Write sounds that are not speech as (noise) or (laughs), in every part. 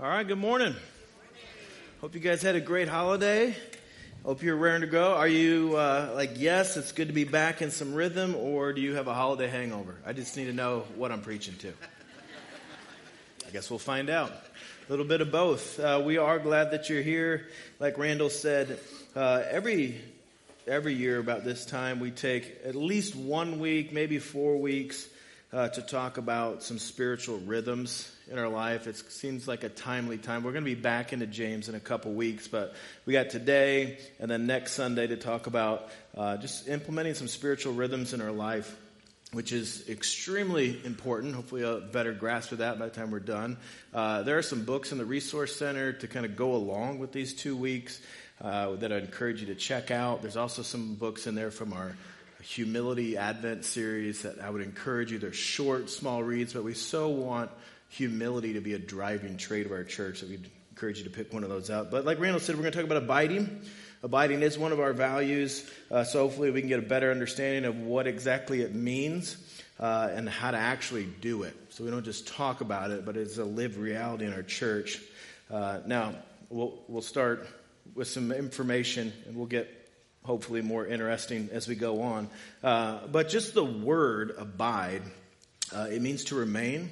All right, good morning. Hope you guys had a great holiday. Hope you're raring to go. Are you uh, like, yes, it's good to be back in some rhythm, or do you have a holiday hangover? I just need to know what I'm preaching to. I guess we'll find out. A little bit of both. Uh, we are glad that you're here. Like Randall said, uh, every every year about this time we take at least one week, maybe four weeks, uh, to talk about some spiritual rhythms in our life. It seems like a timely time. We're going to be back into James in a couple weeks, but we got today and then next Sunday to talk about uh, just implementing some spiritual rhythms in our life, which is extremely important. Hopefully, a better grasp of that by the time we're done. Uh, there are some books in the Resource Center to kind of go along with these two weeks uh, that I encourage you to check out. There's also some books in there from our humility Advent series that I would encourage you. They're short, small reads, but we so want humility to be a driving trait of our church So we'd encourage you to pick one of those out. But like Randall said, we're going to talk about abiding. Abiding is one of our values, uh, so hopefully we can get a better understanding of what exactly it means uh, and how to actually do it. So we don't just talk about it, but it's a lived reality in our church. Uh, now, we'll, we'll start with some information and we'll get hopefully more interesting as we go on. Uh, but just the word abide, uh, it means to remain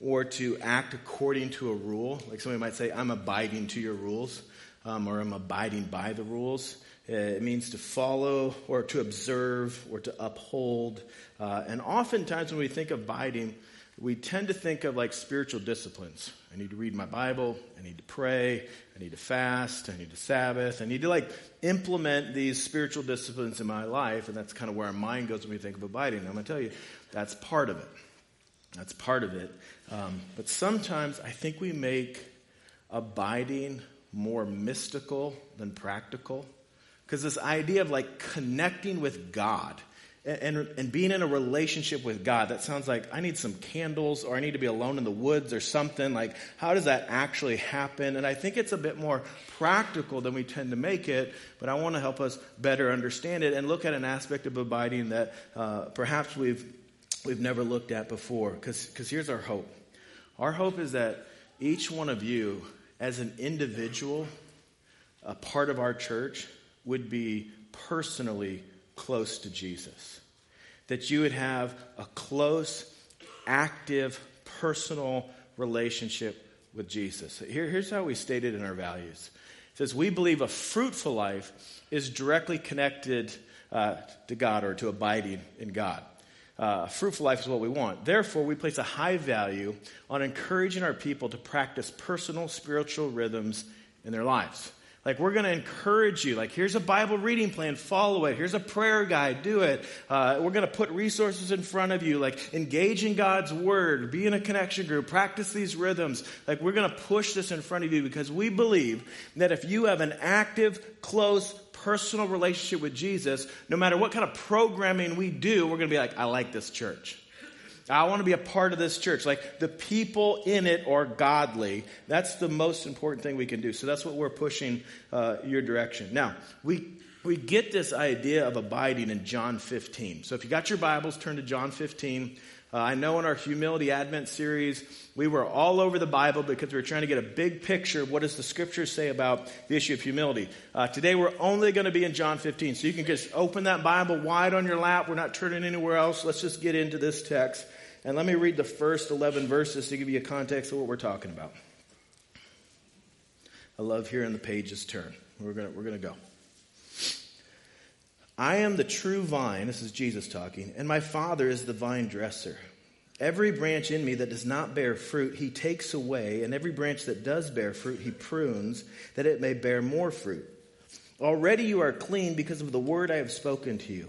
or to act according to a rule. Like somebody might say, I'm abiding to your rules, um, or I'm abiding by the rules. Uh, it means to follow or to observe or to uphold. Uh, and oftentimes when we think of abiding, we tend to think of like spiritual disciplines. I need to read my Bible. I need to pray. I need to fast. I need to Sabbath. I need to like implement these spiritual disciplines in my life. And that's kind of where our mind goes when we think of abiding. I'm going to tell you, that's part of it. That's part of it. Um, but sometimes I think we make abiding more mystical than practical. Because this idea of like connecting with God and, and, being in a relationship with God, that sounds like I need some candles or I need to be alone in the woods or something. Like, how does that actually happen? And I think it's a bit more practical than we tend to make it, but I want to help us better understand it and look at an aspect of abiding that uh, perhaps we've, we've never looked at before. Because here's our hope our hope is that each one of you, as an individual, a part of our church, would be personally close to Jesus. That you would have a close, active, personal relationship with Jesus. Here, here's how we state it in our values. It says, We believe a fruitful life is directly connected uh, to God or to abiding in God. Uh, fruitful life is what we want. Therefore, we place a high value on encouraging our people to practice personal spiritual rhythms in their lives. Like, we're going to encourage you. Like, here's a Bible reading plan, follow it. Here's a prayer guide, do it. Uh, we're going to put resources in front of you. Like, engage in God's Word, be in a connection group, practice these rhythms. Like, we're going to push this in front of you because we believe that if you have an active, close, personal relationship with Jesus, no matter what kind of programming we do, we're going to be like, I like this church. I want to be a part of this church. Like the people in it are godly. That's the most important thing we can do. So that's what we're pushing uh, your direction. Now, we, we get this idea of abiding in John 15. So if you got your Bibles, turn to John 15. Uh, I know in our Humility Advent series, we were all over the Bible because we were trying to get a big picture of what does the scriptures say about the issue of humility. Uh, today we're only going to be in John 15. So you can just open that Bible wide on your lap. We're not turning anywhere else. Let's just get into this text. And let me read the first 11 verses to give you a context of what we're talking about. I love hearing the pages turn. We're going we're going to go. I am the true vine, this is Jesus talking, and my Father is the vine dresser. Every branch in me that does not bear fruit, he takes away, and every branch that does bear fruit, he prunes, that it may bear more fruit. Already you are clean because of the word I have spoken to you.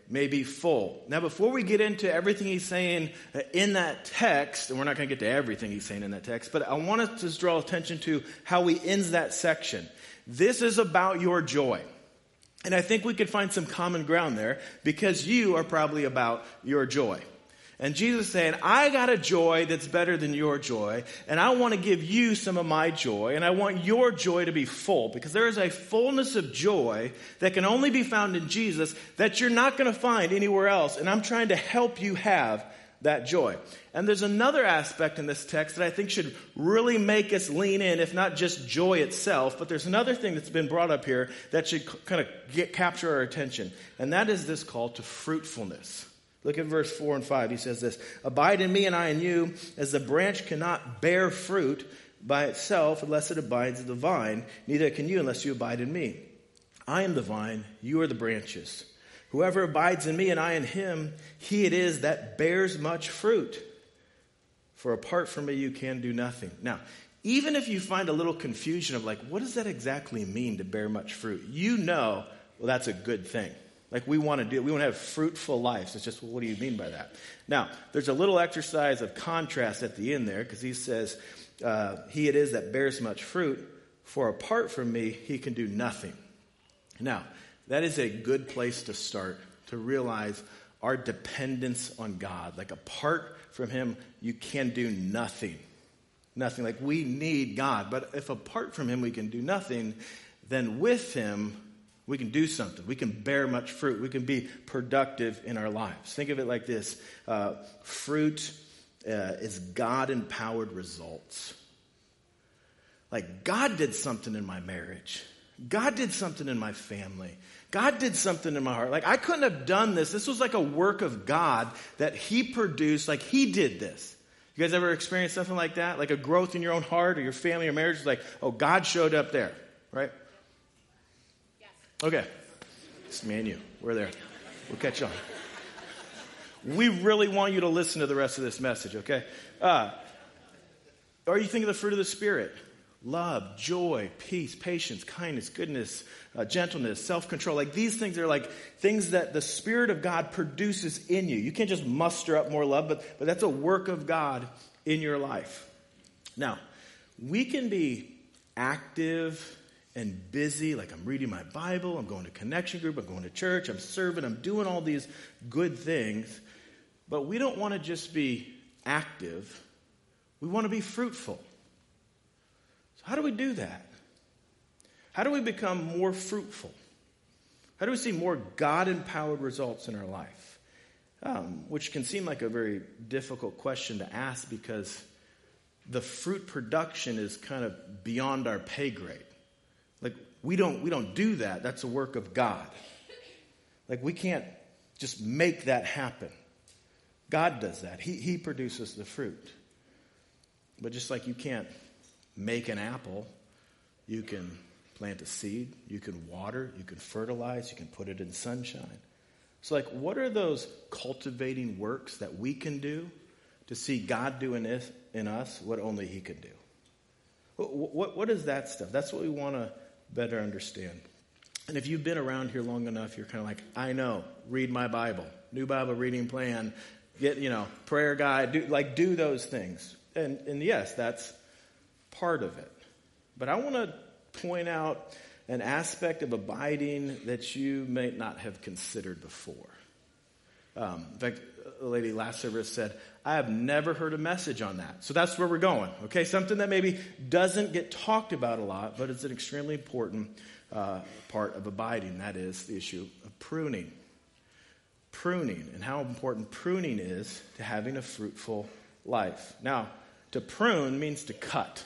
may be full. Now, before we get into everything he's saying uh, in that text, and we're not going to get to everything he's saying in that text, but I want us to draw attention to how he ends that section. This is about your joy. And I think we could find some common ground there because you are probably about your joy. And Jesus saying, I got a joy that's better than your joy, and I want to give you some of my joy, and I want your joy to be full, because there is a fullness of joy that can only be found in Jesus that you're not going to find anywhere else. And I'm trying to help you have that joy. And there's another aspect in this text that I think should really make us lean in, if not just joy itself, but there's another thing that's been brought up here that should kind of get, capture our attention. And that is this call to fruitfulness. Look at verse 4 and 5. He says this Abide in me and I in you, as the branch cannot bear fruit by itself unless it abides in the vine, neither can you unless you abide in me. I am the vine, you are the branches. Whoever abides in me and I in him, he it is that bears much fruit. For apart from me, you can do nothing. Now, even if you find a little confusion of like, what does that exactly mean to bear much fruit? You know, well, that's a good thing. Like we want to do, we want to have fruitful lives. It's just, well, what do you mean by that? Now, there's a little exercise of contrast at the end there because he says, uh, He it is that bears much fruit, for apart from me, he can do nothing. Now, that is a good place to start to realize our dependence on God. Like apart from Him, you can do nothing. Nothing. Like we need God. But if apart from Him we can do nothing, then with Him we can do something. We can bear much fruit. We can be productive in our lives. Think of it like this uh, fruit uh, is God empowered results. Like God did something in my marriage. God did something in my family. God did something in my heart. Like I couldn't have done this. This was like a work of God that He produced. Like He did this. You guys ever experienced something like that? Like a growth in your own heart or your family or marriage? It's like, oh, God showed up there, right? Okay. It's me and you. We're there. We'll catch on. We really want you to listen to the rest of this message, okay? Uh, or you think of the fruit of the Spirit love, joy, peace, patience, kindness, goodness, uh, gentleness, self control. Like these things are like things that the Spirit of God produces in you. You can't just muster up more love, but, but that's a work of God in your life. Now, we can be active and busy, like I'm reading my Bible, I'm going to connection group, I'm going to church, I'm serving, I'm doing all these good things, but we don't want to just be active, we want to be fruitful. So, how do we do that? How do we become more fruitful? How do we see more God empowered results in our life? Um, which can seem like a very difficult question to ask because the fruit production is kind of beyond our pay grade. We don't, we don't do that. That's a work of God. Like, we can't just make that happen. God does that, He, he produces the fruit. But just like you can't make an apple, you can plant a seed, you can water, you can fertilize, you can put it in sunshine. So, like, what are those cultivating works that we can do to see God doing this in us what only He can do? What, what, what is that stuff? That's what we want to better understand. And if you've been around here long enough, you're kind of like, I know, read my Bible, new Bible reading plan, get, you know, prayer guide, do, like, do those things. And, and yes, that's part of it. But I want to point out an aspect of abiding that you may not have considered before. Um, in fact, a lady last service said, I have never heard a message on that. So that's where we're going. Okay, something that maybe doesn't get talked about a lot, but it's an extremely important uh, part of abiding. That is the issue of pruning. Pruning, and how important pruning is to having a fruitful life. Now, to prune means to cut.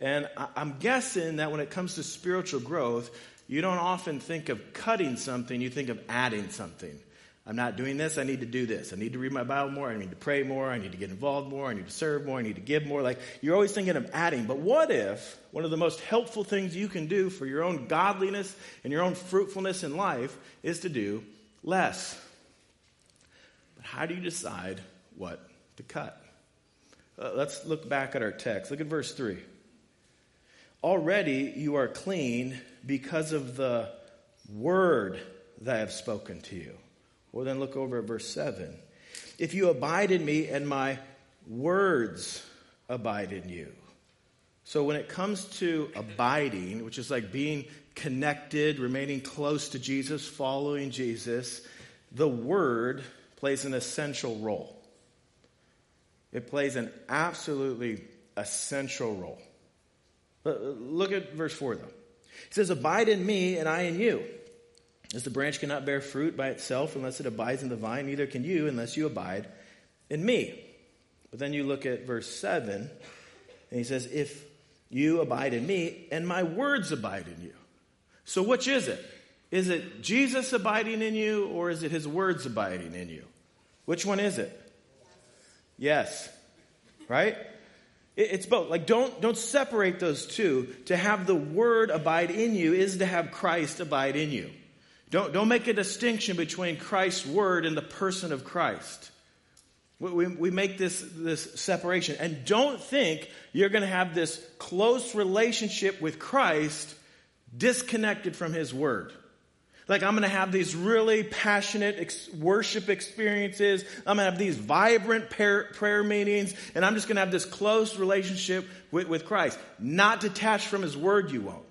And I'm guessing that when it comes to spiritual growth, you don't often think of cutting something, you think of adding something. I'm not doing this. I need to do this. I need to read my Bible more. I need to pray more. I need to get involved more. I need to serve more. I need to give more. Like you're always thinking of adding. But what if one of the most helpful things you can do for your own godliness and your own fruitfulness in life is to do less? But how do you decide what to cut? Uh, let's look back at our text. Look at verse 3. Already you are clean because of the word that I have spoken to you. Or then look over at verse 7. If you abide in me and my words abide in you. So when it comes to abiding, which is like being connected, remaining close to Jesus, following Jesus, the word plays an essential role. It plays an absolutely essential role. Look at verse 4, though. It says, Abide in me, and I in you. As the branch cannot bear fruit by itself unless it abides in the vine, neither can you unless you abide in me. But then you look at verse 7, and he says, If you abide in me, and my words abide in you. So which is it? Is it Jesus abiding in you, or is it his words abiding in you? Which one is it? Yes. Right? It's both. Like don't don't separate those two. To have the word abide in you is to have Christ abide in you. Don't, don't make a distinction between Christ's word and the person of Christ. We, we, we make this, this separation. And don't think you're going to have this close relationship with Christ disconnected from his word. Like, I'm going to have these really passionate ex- worship experiences. I'm going to have these vibrant prayer, prayer meetings, and I'm just going to have this close relationship with, with Christ. Not detached from His Word, you won't.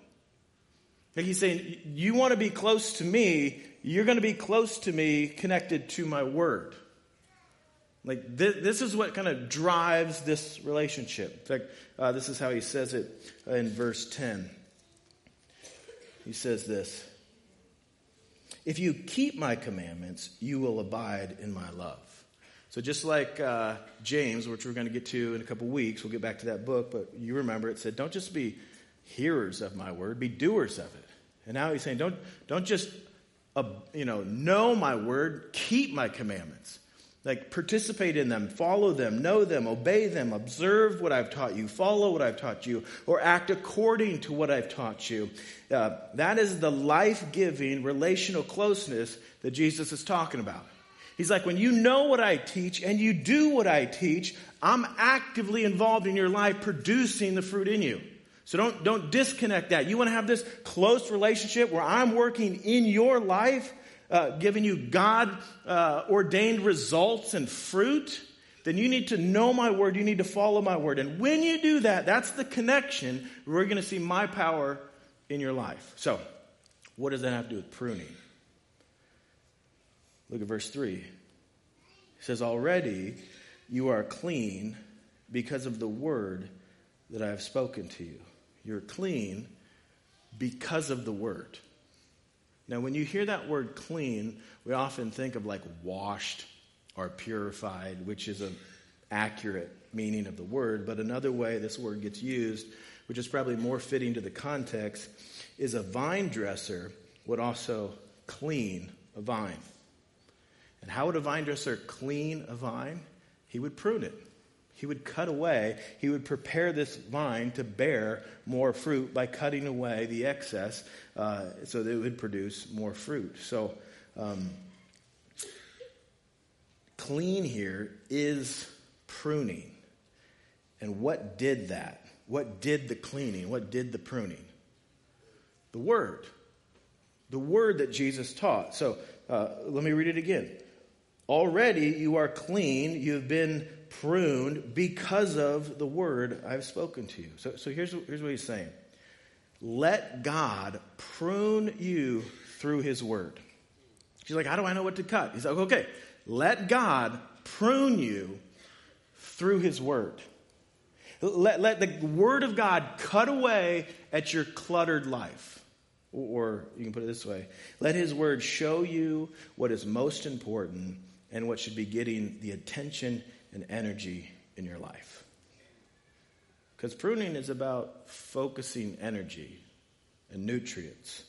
Like he's saying, you want to be close to me, you're going to be close to me connected to my word. Like this, this is what kind of drives this relationship. In fact, uh, this is how he says it in verse 10. He says this If you keep my commandments, you will abide in my love. So, just like uh, James, which we're going to get to in a couple weeks, we'll get back to that book, but you remember it said, Don't just be hearers of my word, be doers of it. And now he's saying, don't, don't just uh, you know, know my word, keep my commandments. Like participate in them, follow them, know them, obey them, observe what I've taught you, follow what I've taught you, or act according to what I've taught you. Uh, that is the life giving relational closeness that Jesus is talking about. He's like, when you know what I teach and you do what I teach, I'm actively involved in your life producing the fruit in you. So don't, don't disconnect that. You want to have this close relationship where I'm working in your life, uh, giving you God uh, ordained results and fruit, then you need to know my word. You need to follow my word. And when you do that, that's the connection. We're going to see my power in your life. So, what does that have to do with pruning? Look at verse 3. It says, Already you are clean because of the word that I have spoken to you. You're clean because of the word. Now, when you hear that word clean, we often think of like washed or purified, which is an accurate meaning of the word. But another way this word gets used, which is probably more fitting to the context, is a vine dresser would also clean a vine. And how would a vine dresser clean a vine? He would prune it. He would cut away, he would prepare this vine to bear more fruit by cutting away the excess uh, so that it would produce more fruit. So, um, clean here is pruning. And what did that? What did the cleaning? What did the pruning? The Word. The Word that Jesus taught. So, uh, let me read it again. Already you are clean, you've been pruned because of the word I've spoken to you. So, so here's, here's what he's saying let God prune you through his word. She's like, How do I know what to cut? He's like, Okay, let God prune you through his word. Let, let the word of God cut away at your cluttered life. Or you can put it this way let his word show you what is most important and what should be getting the attention and energy in your life. Because pruning is about focusing energy and nutrients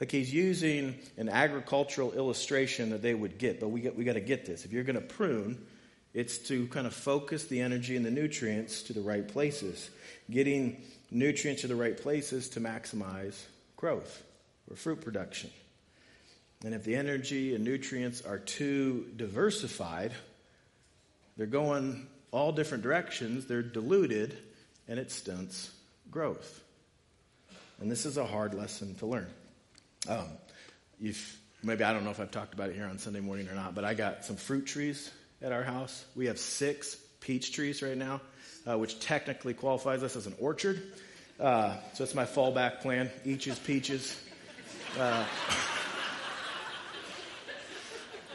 Like he's using an agricultural illustration that they would get, but we got, we got to get this. If you're going to prune, it's to kind of focus the energy and the nutrients to the right places, getting nutrients to the right places to maximize growth or fruit production. And if the energy and nutrients are too diversified, they're going all different directions, they're diluted, and it stunts growth. And this is a hard lesson to learn. Um, maybe I don't know if I've talked about it here on Sunday morning or not, but I got some fruit trees at our house. We have six peach trees right now, uh, which technically qualifies us as an orchard. Uh, so that's my fallback plan. Each is peaches. Uh,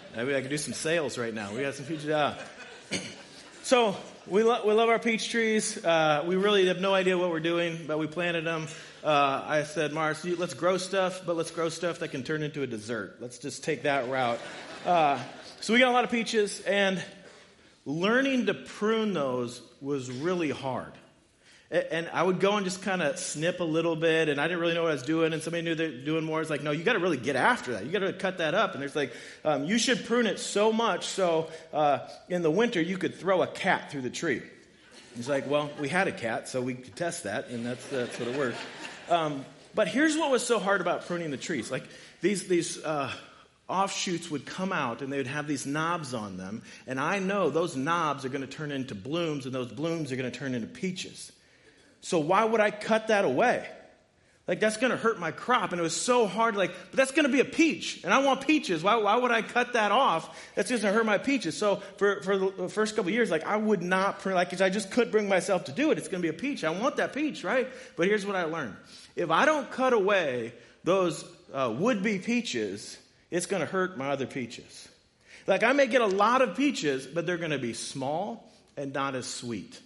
(laughs) maybe I could do some sales right now. We got some peaches. Uh, so we, lo- we love our peach trees. Uh, we really have no idea what we're doing, but we planted them uh, I said, Mars, let's grow stuff, but let's grow stuff that can turn into a dessert. Let's just take that route. Uh, so we got a lot of peaches, and learning to prune those was really hard. And I would go and just kind of snip a little bit, and I didn't really know what I was doing. And somebody knew they're doing more. It's like, no, you got to really get after that. You got to cut that up. And there's like, um, you should prune it so much so uh, in the winter you could throw a cat through the tree. He's like, well, we had a cat, so we could test that, and that's that's what it worked. Um, but here's what was so hard about pruning the trees. Like these, these uh, offshoots would come out and they would have these knobs on them. And I know those knobs are going to turn into blooms and those blooms are going to turn into peaches. So why would I cut that away? Like that's going to hurt my crop. And it was so hard. Like, but that's going to be a peach, and I want peaches. Why, why would I cut that off? That's just going to hurt my peaches. So for for the first couple years, like I would not like I just couldn't bring myself to do it. It's going to be a peach. I want that peach, right? But here's what I learned: if I don't cut away those uh, would be peaches, it's going to hurt my other peaches. Like I may get a lot of peaches, but they're going to be small and not as sweet.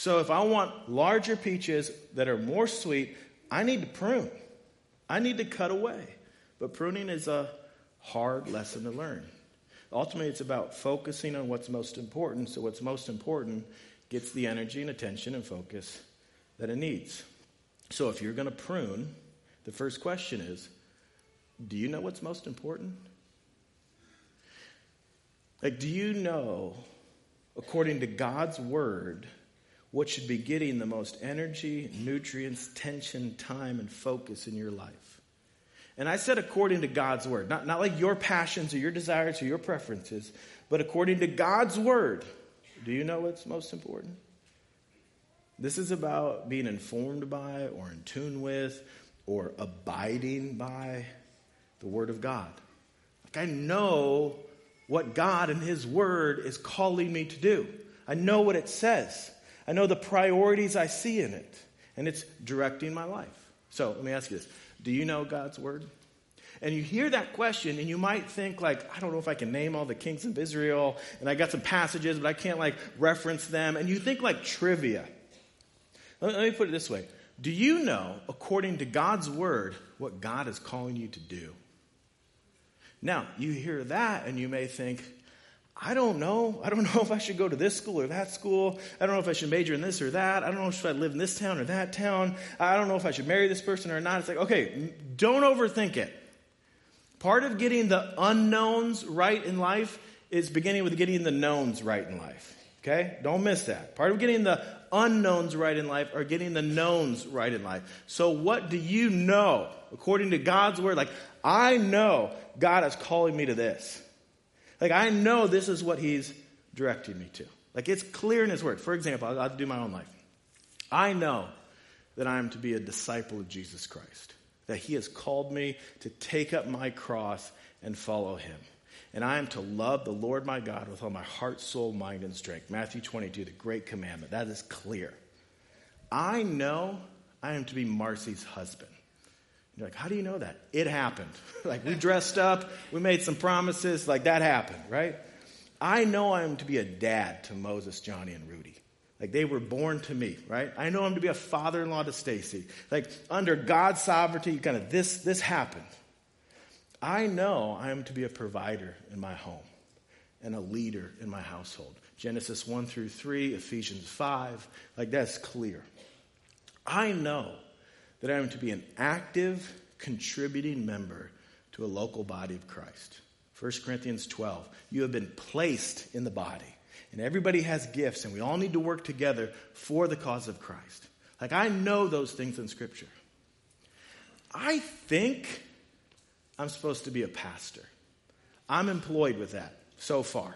So if I want larger peaches that are more sweet, I need to prune. I need to cut away. But pruning is a hard lesson to learn. Ultimately, it's about focusing on what's most important. So, what's most important gets the energy and attention and focus that it needs. So, if you're going to prune, the first question is do you know what's most important? Like, do you know, according to God's word, what should be getting the most energy, nutrients, tension, time, and focus in your life. And I said according to God's word, not, not like your passions or your desires or your preferences, but according to God's word. Do you know what's most important? This is about being informed by or in tune with or abiding by the Word of God. Like I know what God and His Word is calling me to do. I know what it says. I know the priorities I see in it, and it's directing my life. So let me ask you this Do you know God's word? And you hear that question, and you might think, like, I don't know if I can name all the kings of Israel, and I got some passages, but I can't, like, reference them. And you think, like, trivia. Let me put it this way Do you know, according to God's word, what God is calling you to do? Now, you hear that, and you may think, I don't know. I don't (laughs) know if I should go to this school or that school. I don't know if I should major in this or that. I don't know if I should live in this town or that town. I don't know if I should marry this person or not. It's like, okay, don't overthink it. Part of getting the unknowns right in life is beginning with getting the knowns right in life. Okay? Don't miss that. Part of getting the unknowns right in life are getting the knowns right in life. So, what do you know according to God's word? Like, I know God is calling me to this. Like, I know this is what he's directing me to. Like, it's clear in his word. For example, I'll, I'll do my own life. I know that I am to be a disciple of Jesus Christ, that he has called me to take up my cross and follow him. And I am to love the Lord my God with all my heart, soul, mind, and strength. Matthew 22, the great commandment. That is clear. I know I am to be Marcy's husband. You're like, how do you know that? It happened. (laughs) like, we dressed up, we made some promises, like, that happened, right? I know I'm to be a dad to Moses, Johnny, and Rudy. Like, they were born to me, right? I know I'm to be a father in law to Stacy. Like, under God's sovereignty, kind of this, this happened. I know I am to be a provider in my home and a leader in my household. Genesis 1 through 3, Ephesians 5, like that's clear. I know that I am to be an active, contributing member to a local body of Christ. 1 Corinthians 12. You have been placed in the body. And everybody has gifts, and we all need to work together for the cause of Christ. Like, I know those things in Scripture. I think I'm supposed to be a pastor. I'm employed with that so far.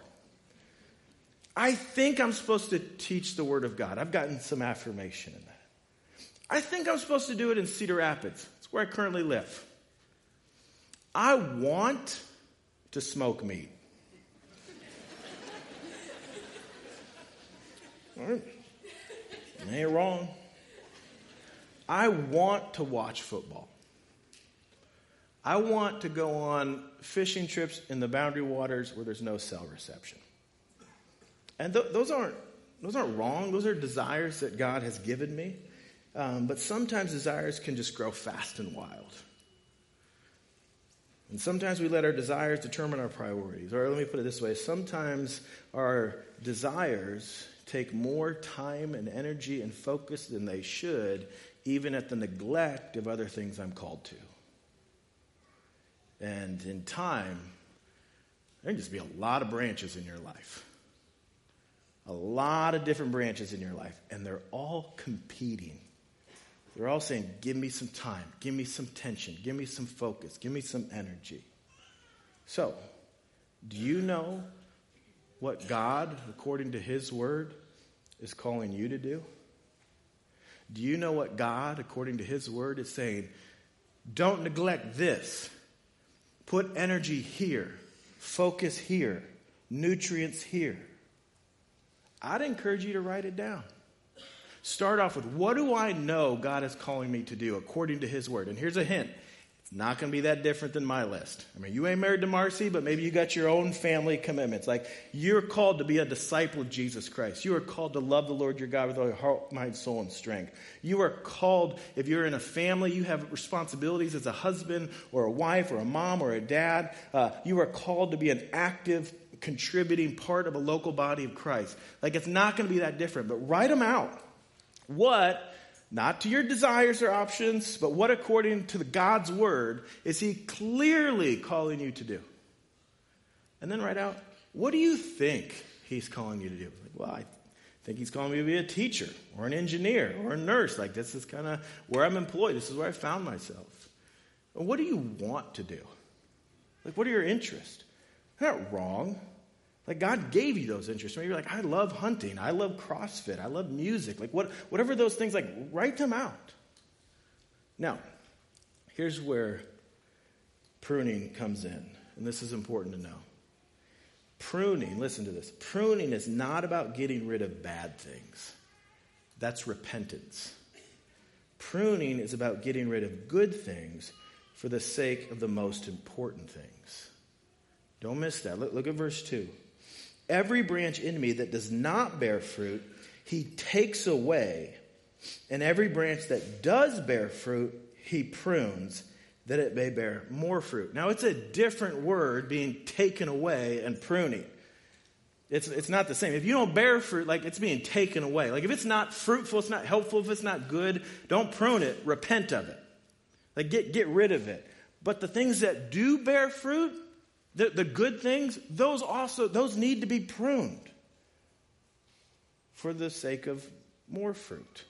I think I'm supposed to teach the Word of God. I've gotten some affirmation in that. I think I'm supposed to do it in Cedar Rapids. It's where I currently live. I want to smoke meat. All right. Ain't wrong. I want to watch football. I want to go on fishing trips in the boundary waters where there's no cell reception. And th- those, aren't, those aren't wrong. Those are desires that God has given me. Um, but sometimes desires can just grow fast and wild. And sometimes we let our desires determine our priorities. Or let me put it this way sometimes our desires take more time and energy and focus than they should, even at the neglect of other things I'm called to. And in time, there can just be a lot of branches in your life. A lot of different branches in your life, and they're all competing. They're all saying, Give me some time, give me some tension, give me some focus, give me some energy. So, do you know what God, according to His Word, is calling you to do? Do you know what God, according to His Word, is saying? Don't neglect this. Put energy here, focus here, nutrients here. I'd encourage you to write it down. Start off with what do I know God is calling me to do according to His Word? And here's a hint it's not going to be that different than my list. I mean, you ain't married to Marcy, but maybe you got your own family commitments. Like, you're called to be a disciple of Jesus Christ. You are called to love the Lord your God with all your heart, mind, soul, and strength. You are called, if you're in a family, you have responsibilities as a husband or a wife or a mom or a dad. Uh, you are called to be an active, contributing part of a local body of Christ. Like, it's not going to be that different, but write them out. What, not to your desires or options, but what according to the God's word is he clearly calling you to do? And then write out, what do you think he's calling you to do? Like, well, I think he's calling me to be a teacher or an engineer or a nurse. Like, this is kind of where I'm employed. This is where I found myself. What do you want to do? Like, what are your interests? They're not wrong. Like God gave you those interests. Maybe you're like, I love hunting, I love CrossFit, I love music. Like what, whatever those things, like write them out. Now, here's where pruning comes in, and this is important to know. Pruning, listen to this. Pruning is not about getting rid of bad things. That's repentance. Pruning is about getting rid of good things for the sake of the most important things. Don't miss that. Look, look at verse 2. Every branch in me that does not bear fruit, he takes away. And every branch that does bear fruit, he prunes that it may bear more fruit. Now, it's a different word being taken away and pruning. It's, it's not the same. If you don't bear fruit, like it's being taken away. Like if it's not fruitful, it's not helpful, if it's not good, don't prune it, repent of it. Like get, get rid of it. But the things that do bear fruit, the, the good things, those also, those need to be pruned for the sake of more fruit.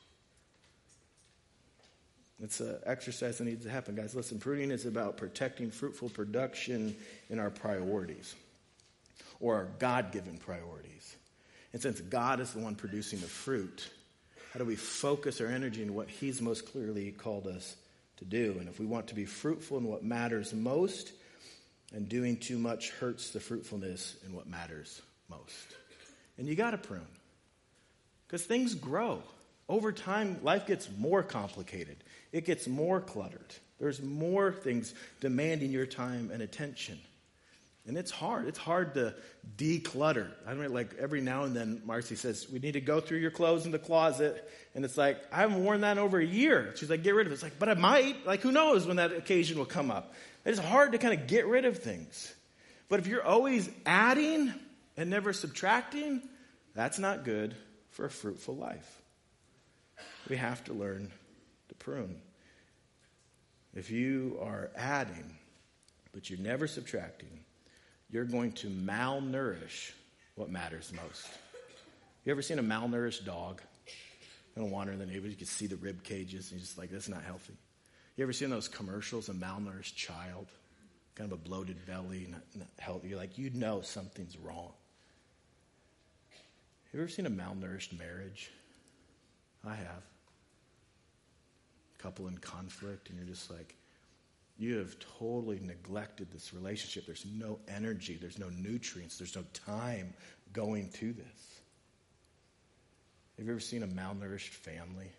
It's an exercise that needs to happen, guys. Listen, pruning is about protecting fruitful production in our priorities or our God given priorities. And since God is the one producing the fruit, how do we focus our energy in what He's most clearly called us to do? And if we want to be fruitful in what matters most, and doing too much hurts the fruitfulness in what matters most. And you got to prune because things grow. Over time, life gets more complicated, it gets more cluttered. There's more things demanding your time and attention. And it's hard. It's hard to declutter. I mean, like every now and then, Marcy says, We need to go through your clothes in the closet. And it's like, I haven't worn that in over a year. She's like, Get rid of it. It's like, But I might. Like, who knows when that occasion will come up? It's hard to kind of get rid of things. But if you're always adding and never subtracting, that's not good for a fruitful life. We have to learn to prune. if you are adding, but you're never subtracting, you're going to malnourish what matters most. You ever seen a malnourished dog? Gonna wander in the neighborhood, you can see the rib cages, and you're just like, that's not healthy. You ever seen those commercials, a malnourished child? Kind of a bloated belly, not, not healthy. You're like, you know something's wrong. Have you ever seen a malnourished marriage? I have. Couple in conflict, and you're just like, you have totally neglected this relationship. There's no energy, there's no nutrients, there's no time going to this. Have you ever seen a malnourished family?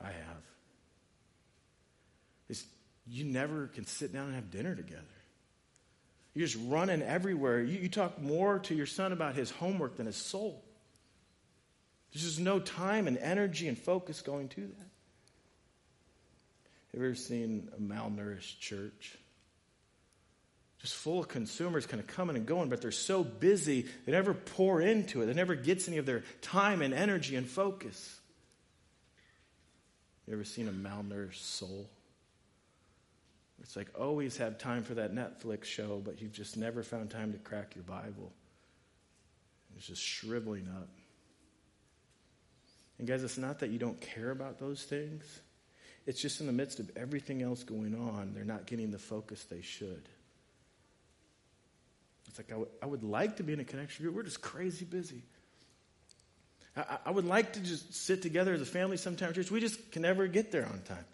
I have. It's, you never can sit down and have dinner together. You're just running everywhere. You, you talk more to your son about his homework than his soul. There's just no time and energy and focus going to that. Have you ever seen a malnourished church? Just full of consumers kind of coming and going, but they're so busy, they never pour into it. They never gets any of their time and energy and focus. Have you ever seen a malnourished soul? It's like always have time for that Netflix show, but you've just never found time to crack your Bible. It's just shriveling up. And guys, it's not that you don't care about those things. It's just in the midst of everything else going on, they're not getting the focus they should. It's like, I, w- I would like to be in a connection group. We're just crazy busy. I, I would like to just sit together as a family sometime, church. We just can never get there on time.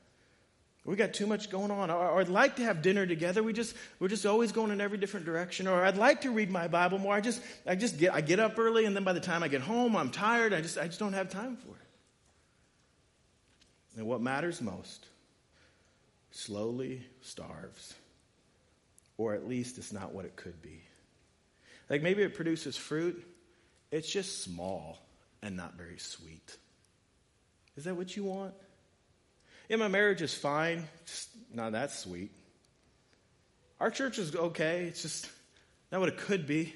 We got too much going on. Or, I'd like to have dinner together. We just we're just always going in every different direction. Or I'd like to read my Bible more. I just I just get I get up early and then by the time I get home I'm tired. I just I just don't have time for it. And what matters most slowly starves. Or at least it's not what it could be. Like maybe it produces fruit, it's just small and not very sweet. Is that what you want? Yeah, my marriage is fine, just not that sweet. Our church is okay, it's just not what it could be.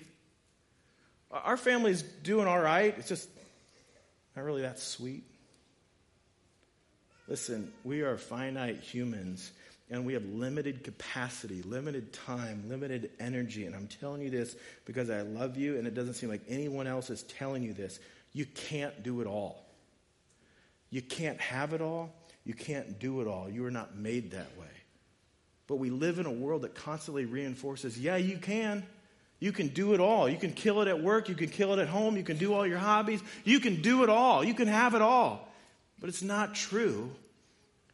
Our family's doing all right, it's just not really that sweet. Listen, we are finite humans and we have limited capacity, limited time, limited energy. And I'm telling you this because I love you and it doesn't seem like anyone else is telling you this. You can't do it all. You can't have it all. You can't do it all. You are not made that way. But we live in a world that constantly reinforces yeah, you can. You can do it all. You can kill it at work. You can kill it at home. You can do all your hobbies. You can do it all. You can have it all. But it's not true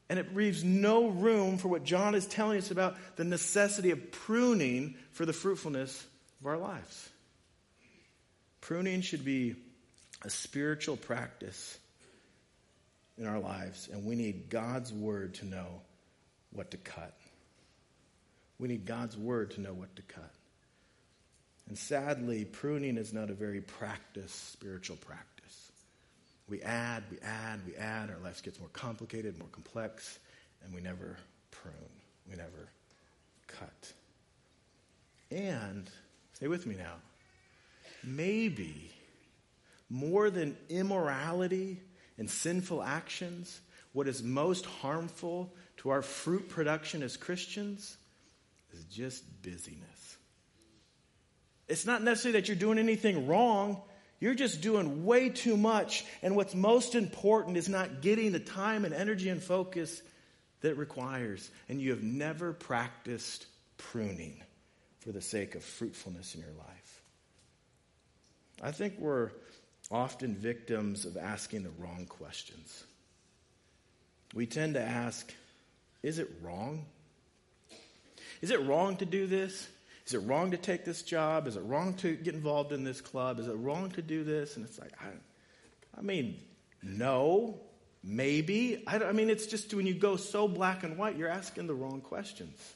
and it leaves no room for what John is telling us about the necessity of pruning for the fruitfulness of our lives. Pruning should be a spiritual practice in our lives, and we need God's word to know what to cut. We need God's word to know what to cut. And sadly, pruning is not a very practiced spiritual practice. We add, we add, we add. Our lives gets more complicated, more complex, and we never prune. We never cut. And, stay with me now, maybe more than immorality and sinful actions, what is most harmful to our fruit production as Christians is just busyness. It's not necessarily that you're doing anything wrong. You're just doing way too much, and what's most important is not getting the time and energy and focus that it requires. And you have never practiced pruning for the sake of fruitfulness in your life. I think we're often victims of asking the wrong questions. We tend to ask, is it wrong? Is it wrong to do this? Is it wrong to take this job? Is it wrong to get involved in this club? Is it wrong to do this? And it's like, I, I mean, no, maybe. I, I mean, it's just when you go so black and white, you're asking the wrong questions.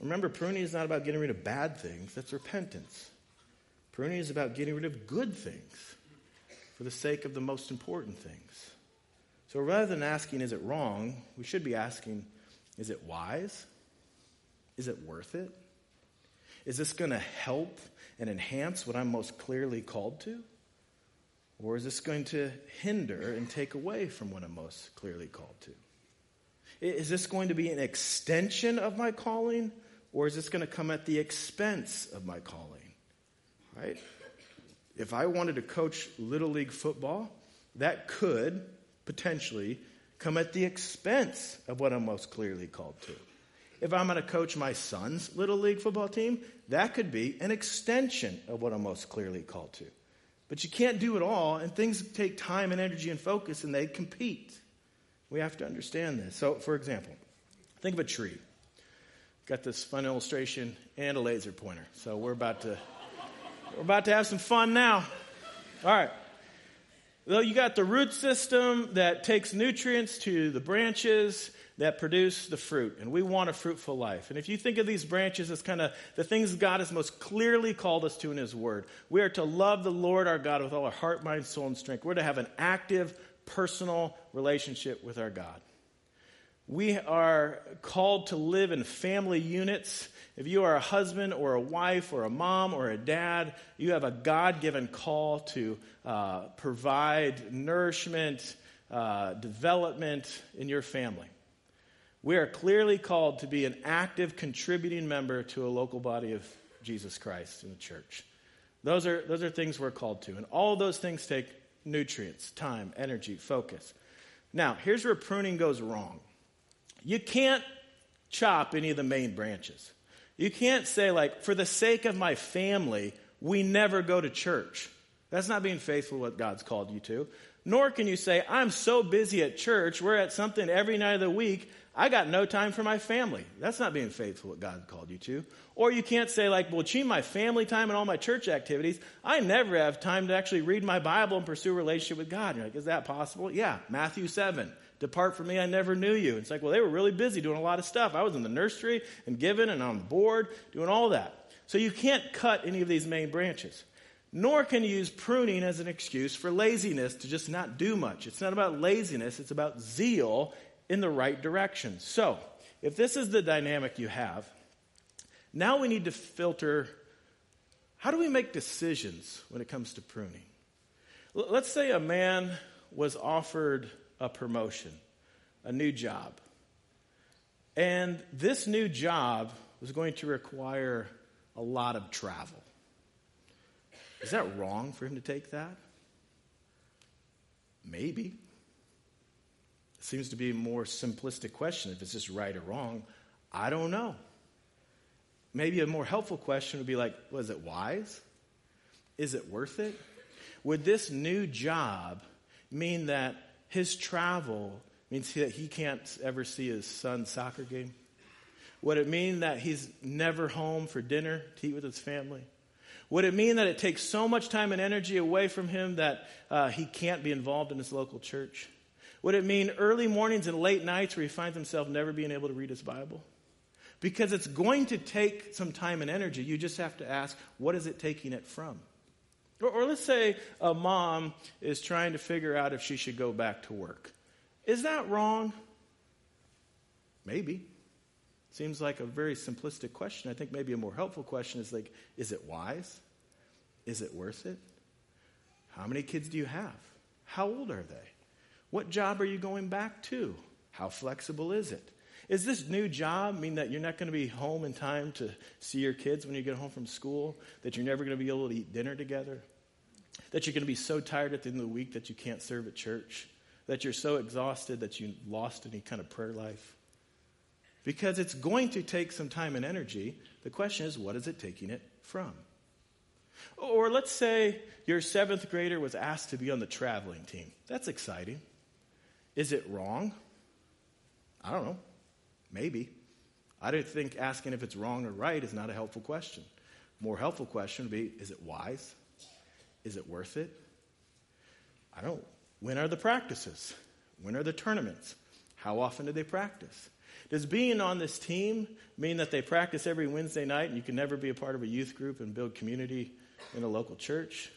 Remember, pruning is not about getting rid of bad things, that's repentance. Pruning is about getting rid of good things for the sake of the most important things. So rather than asking, is it wrong, we should be asking, is it wise? Is it worth it? Is this going to help and enhance what I'm most clearly called to? Or is this going to hinder and take away from what I'm most clearly called to? Is this going to be an extension of my calling, or is this going to come at the expense of my calling? Right? If I wanted to coach Little League football, that could potentially come at the expense of what I'm most clearly called to. If I'm going to coach my son's Little League football team, that could be an extension of what I'm most clearly called to. But you can't do it all, and things take time and energy and focus, and they compete. We have to understand this. So, for example, think of a tree. Got this fun illustration and a laser pointer. So we're about to we're about to have some fun now. All right. Well, you got the root system that takes nutrients to the branches that produce the fruit, and we want a fruitful life. And if you think of these branches as kind of the things God has most clearly called us to in His Word, we are to love the Lord our God with all our heart, mind, soul, and strength. We're to have an active, personal relationship with our God. We are called to live in family units. If you are a husband or a wife or a mom or a dad, you have a God given call to uh, provide nourishment, uh, development in your family. We are clearly called to be an active, contributing member to a local body of Jesus Christ in the church. Those are, those are things we're called to. And all those things take nutrients, time, energy, focus. Now, here's where pruning goes wrong. You can't chop any of the main branches. You can't say, like, for the sake of my family, we never go to church. That's not being faithful to what God's called you to. Nor can you say, I'm so busy at church, we're at something every night of the week, I got no time for my family. That's not being faithful what God called you to. Or you can't say, like, well, between my family time and all my church activities, I never have time to actually read my Bible and pursue a relationship with God. You're like, is that possible? Yeah, Matthew 7. Depart from me, I never knew you. It's like, well, they were really busy doing a lot of stuff. I was in the nursery and giving and on the board, doing all that. So you can't cut any of these main branches. Nor can you use pruning as an excuse for laziness to just not do much. It's not about laziness, it's about zeal in the right direction. So, if this is the dynamic you have, now we need to filter how do we make decisions when it comes to pruning? L- let's say a man was offered a promotion, a new job. And this new job was going to require a lot of travel. Is that wrong for him to take that? Maybe. Seems to be a more simplistic question if it's just right or wrong. I don't know. Maybe a more helpful question would be like, was it wise? Is it worth it? Would this new job mean that his travel means that he can't ever see his son's soccer game? Would it mean that he's never home for dinner to eat with his family? Would it mean that it takes so much time and energy away from him that uh, he can't be involved in his local church? Would it mean early mornings and late nights where he finds himself never being able to read his Bible? Because it's going to take some time and energy. You just have to ask, what is it taking it from? Or, or let's say a mom is trying to figure out if she should go back to work. Is that wrong? Maybe. Seems like a very simplistic question. I think maybe a more helpful question is like, is it wise? Is it worth it? How many kids do you have? How old are they? What job are you going back to? How flexible is it? Is this new job mean that you're not going to be home in time to see your kids when you get home from school? That you're never going to be able to eat dinner together? That you're going to be so tired at the end of the week that you can't serve at church? That you're so exhausted that you lost any kind of prayer life? Because it's going to take some time and energy. The question is, what is it taking it from? Or let's say your seventh grader was asked to be on the traveling team. That's exciting. Is it wrong? I don't know. Maybe. I don't think asking if it's wrong or right is not a helpful question. More helpful question would be is it wise? Is it worth it? I don't. When are the practices? When are the tournaments? How often do they practice? Does being on this team mean that they practice every Wednesday night and you can never be a part of a youth group and build community in a local church?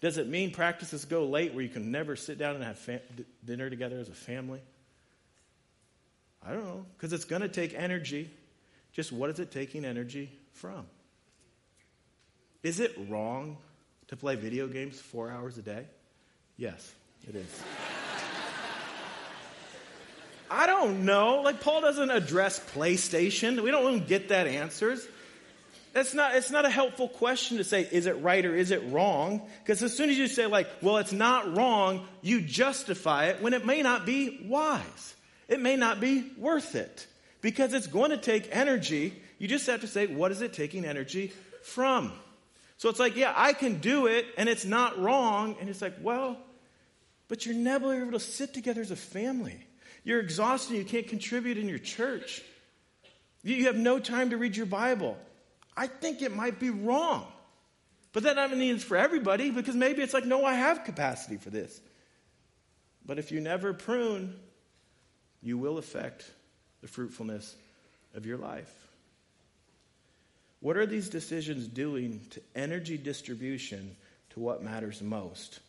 Does it mean practices go late where you can never sit down and have fam- dinner together as a family? I don't know, because it's going to take energy. Just what is it taking energy from? Is it wrong to play video games four hours a day? Yes, it is. (laughs) I don't know. Like Paul doesn't address PlayStation. We don't even get that answers. That's not, it's not a helpful question to say, is it right or is it wrong? Because as soon as you say, like, well, it's not wrong, you justify it when it may not be wise. It may not be worth it. Because it's going to take energy. You just have to say, what is it taking energy from? So it's like, yeah, I can do it and it's not wrong. And it's like, well, but you're never able to sit together as a family. You're exhausted. You can't contribute in your church. You have no time to read your Bible. I think it might be wrong. But that doesn't mean it's for everybody because maybe it's like, no, I have capacity for this. But if you never prune, you will affect the fruitfulness of your life. What are these decisions doing to energy distribution to what matters most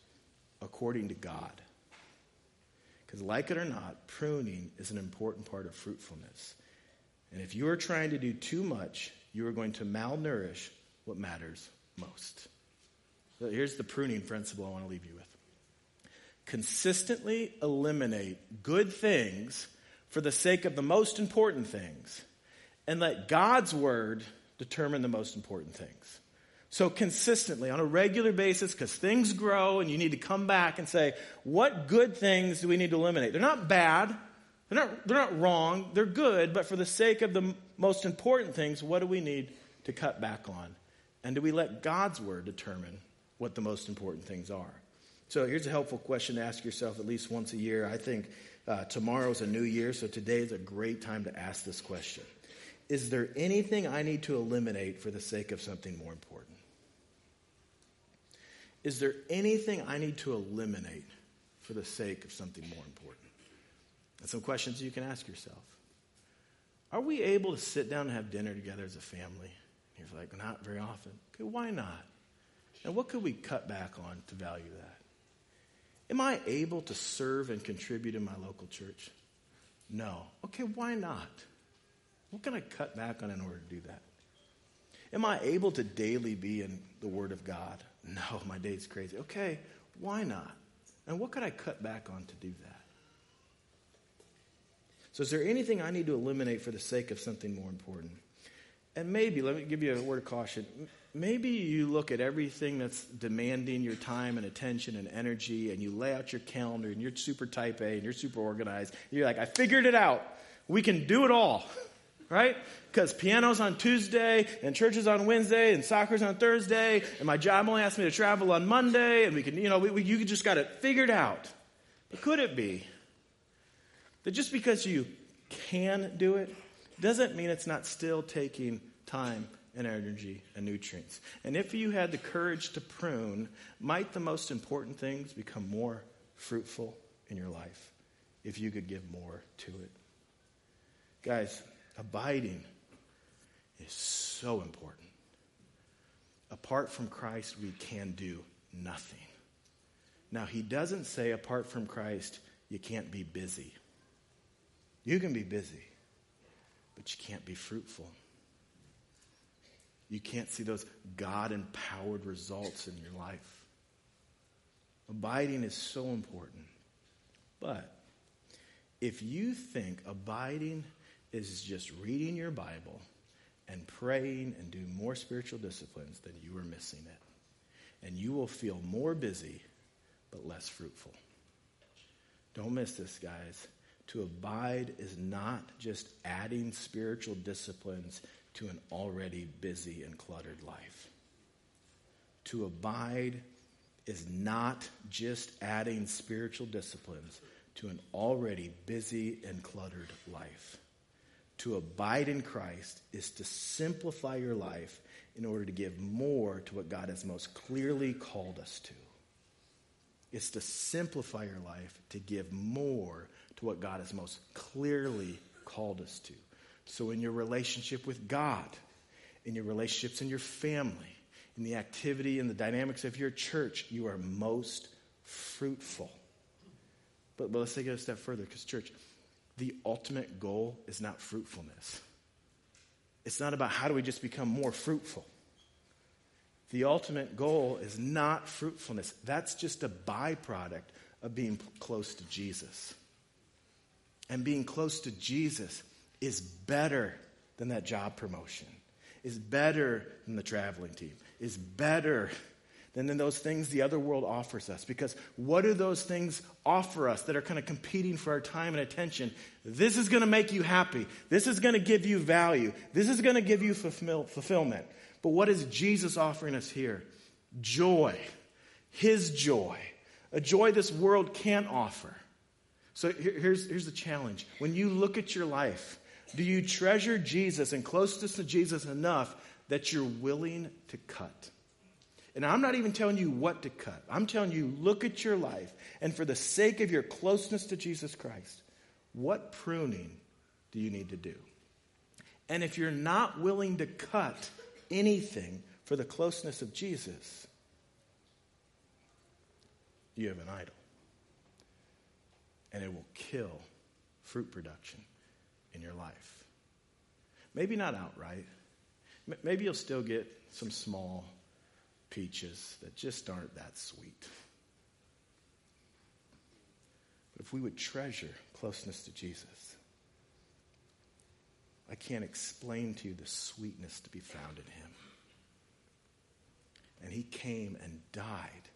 according to God? Because, like it or not, pruning is an important part of fruitfulness. And if you are trying to do too much, you are going to malnourish what matters most. So here's the pruning principle I want to leave you with consistently eliminate good things for the sake of the most important things, and let God's word determine the most important things. So, consistently, on a regular basis, because things grow and you need to come back and say, what good things do we need to eliminate? They're not bad, they're not, they're not wrong, they're good, but for the sake of the most important things, what do we need to cut back on? And do we let God's word determine what the most important things are? So here's a helpful question to ask yourself at least once a year. I think uh, tomorrow's a new year, so today is a great time to ask this question. Is there anything I need to eliminate for the sake of something more important? Is there anything I need to eliminate for the sake of something more important? And some questions you can ask yourself. Are we able to sit down and have dinner together as a family? You're like, not very often. Okay, why not? And what could we cut back on to value that? Am I able to serve and contribute in my local church? No. Okay, why not? What can I cut back on in order to do that? Am I able to daily be in the Word of God? No, (laughs) my day's crazy. Okay, why not? And what could I cut back on to do that? So, is there anything I need to eliminate for the sake of something more important? And maybe, let me give you a word of caution. Maybe you look at everything that's demanding your time and attention and energy, and you lay out your calendar, and you're super type A, and you're super organized. You're like, I figured it out. We can do it all, (laughs) right? Because piano's on Tuesday, and church is on Wednesday, and soccer's on Thursday, and my job only asks me to travel on Monday, and we can, you know, we, we, you just got it figured out. But could it be that just because you can do it doesn't mean it's not still taking time and energy and nutrients. And if you had the courage to prune, might the most important things become more fruitful in your life if you could give more to it? Guys, abiding is so important. Apart from Christ, we can do nothing. Now, he doesn't say apart from Christ, you can't be busy. You can be busy, but you can't be fruitful. You can't see those God empowered results in your life. Abiding is so important. But if you think abiding is just reading your Bible and praying and doing more spiritual disciplines, then you are missing it. And you will feel more busy, but less fruitful. Don't miss this, guys. To abide is not just adding spiritual disciplines to an already busy and cluttered life. To abide is not just adding spiritual disciplines to an already busy and cluttered life. To abide in Christ is to simplify your life in order to give more to what God has most clearly called us to. It's to simplify your life to give more to what God has most clearly called us to. So, in your relationship with God, in your relationships in your family, in the activity and the dynamics of your church, you are most fruitful. But, but let's take it a step further because, church, the ultimate goal is not fruitfulness. It's not about how do we just become more fruitful. The ultimate goal is not fruitfulness. That's just a byproduct of being close to Jesus. And being close to Jesus is better than that job promotion, is better than the traveling team, is better than in those things the other world offers us. Because what do those things offer us that are kind of competing for our time and attention? This is going to make you happy. This is going to give you value. This is going to give you fulfill- fulfillment. But what is Jesus offering us here? Joy. His joy. A joy this world can't offer. So here's, here's the challenge. When you look at your life, do you treasure Jesus and closeness to Jesus enough that you're willing to cut? And I'm not even telling you what to cut. I'm telling you, look at your life. And for the sake of your closeness to Jesus Christ, what pruning do you need to do? And if you're not willing to cut anything for the closeness of Jesus, you have an idol. And it will kill fruit production in your life. Maybe not outright. Maybe you'll still get some small peaches that just aren't that sweet. But if we would treasure closeness to Jesus, I can't explain to you the sweetness to be found in him. And he came and died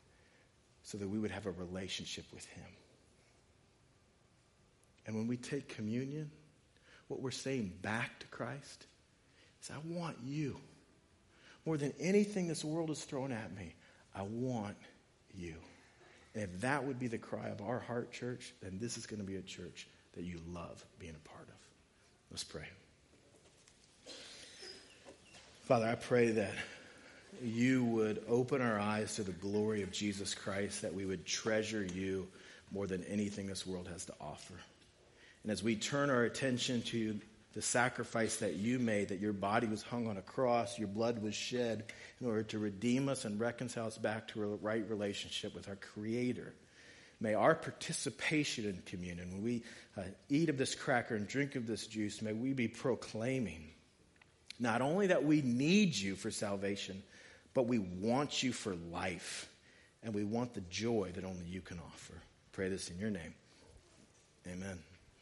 so that we would have a relationship with him. And when we take communion, what we're saying back to Christ is, I want you more than anything this world is throwing at me, I want you. And if that would be the cry of our heart, church, then this is going to be a church that you love being a part of. Let's pray. Father, I pray that you would open our eyes to the glory of Jesus Christ, that we would treasure you more than anything this world has to offer. And as we turn our attention to the sacrifice that you made, that your body was hung on a cross, your blood was shed in order to redeem us and reconcile us back to a right relationship with our Creator. May our participation in communion, when we uh, eat of this cracker and drink of this juice, may we be proclaiming not only that we need you for salvation, but we want you for life. And we want the joy that only you can offer. Pray this in your name. Amen.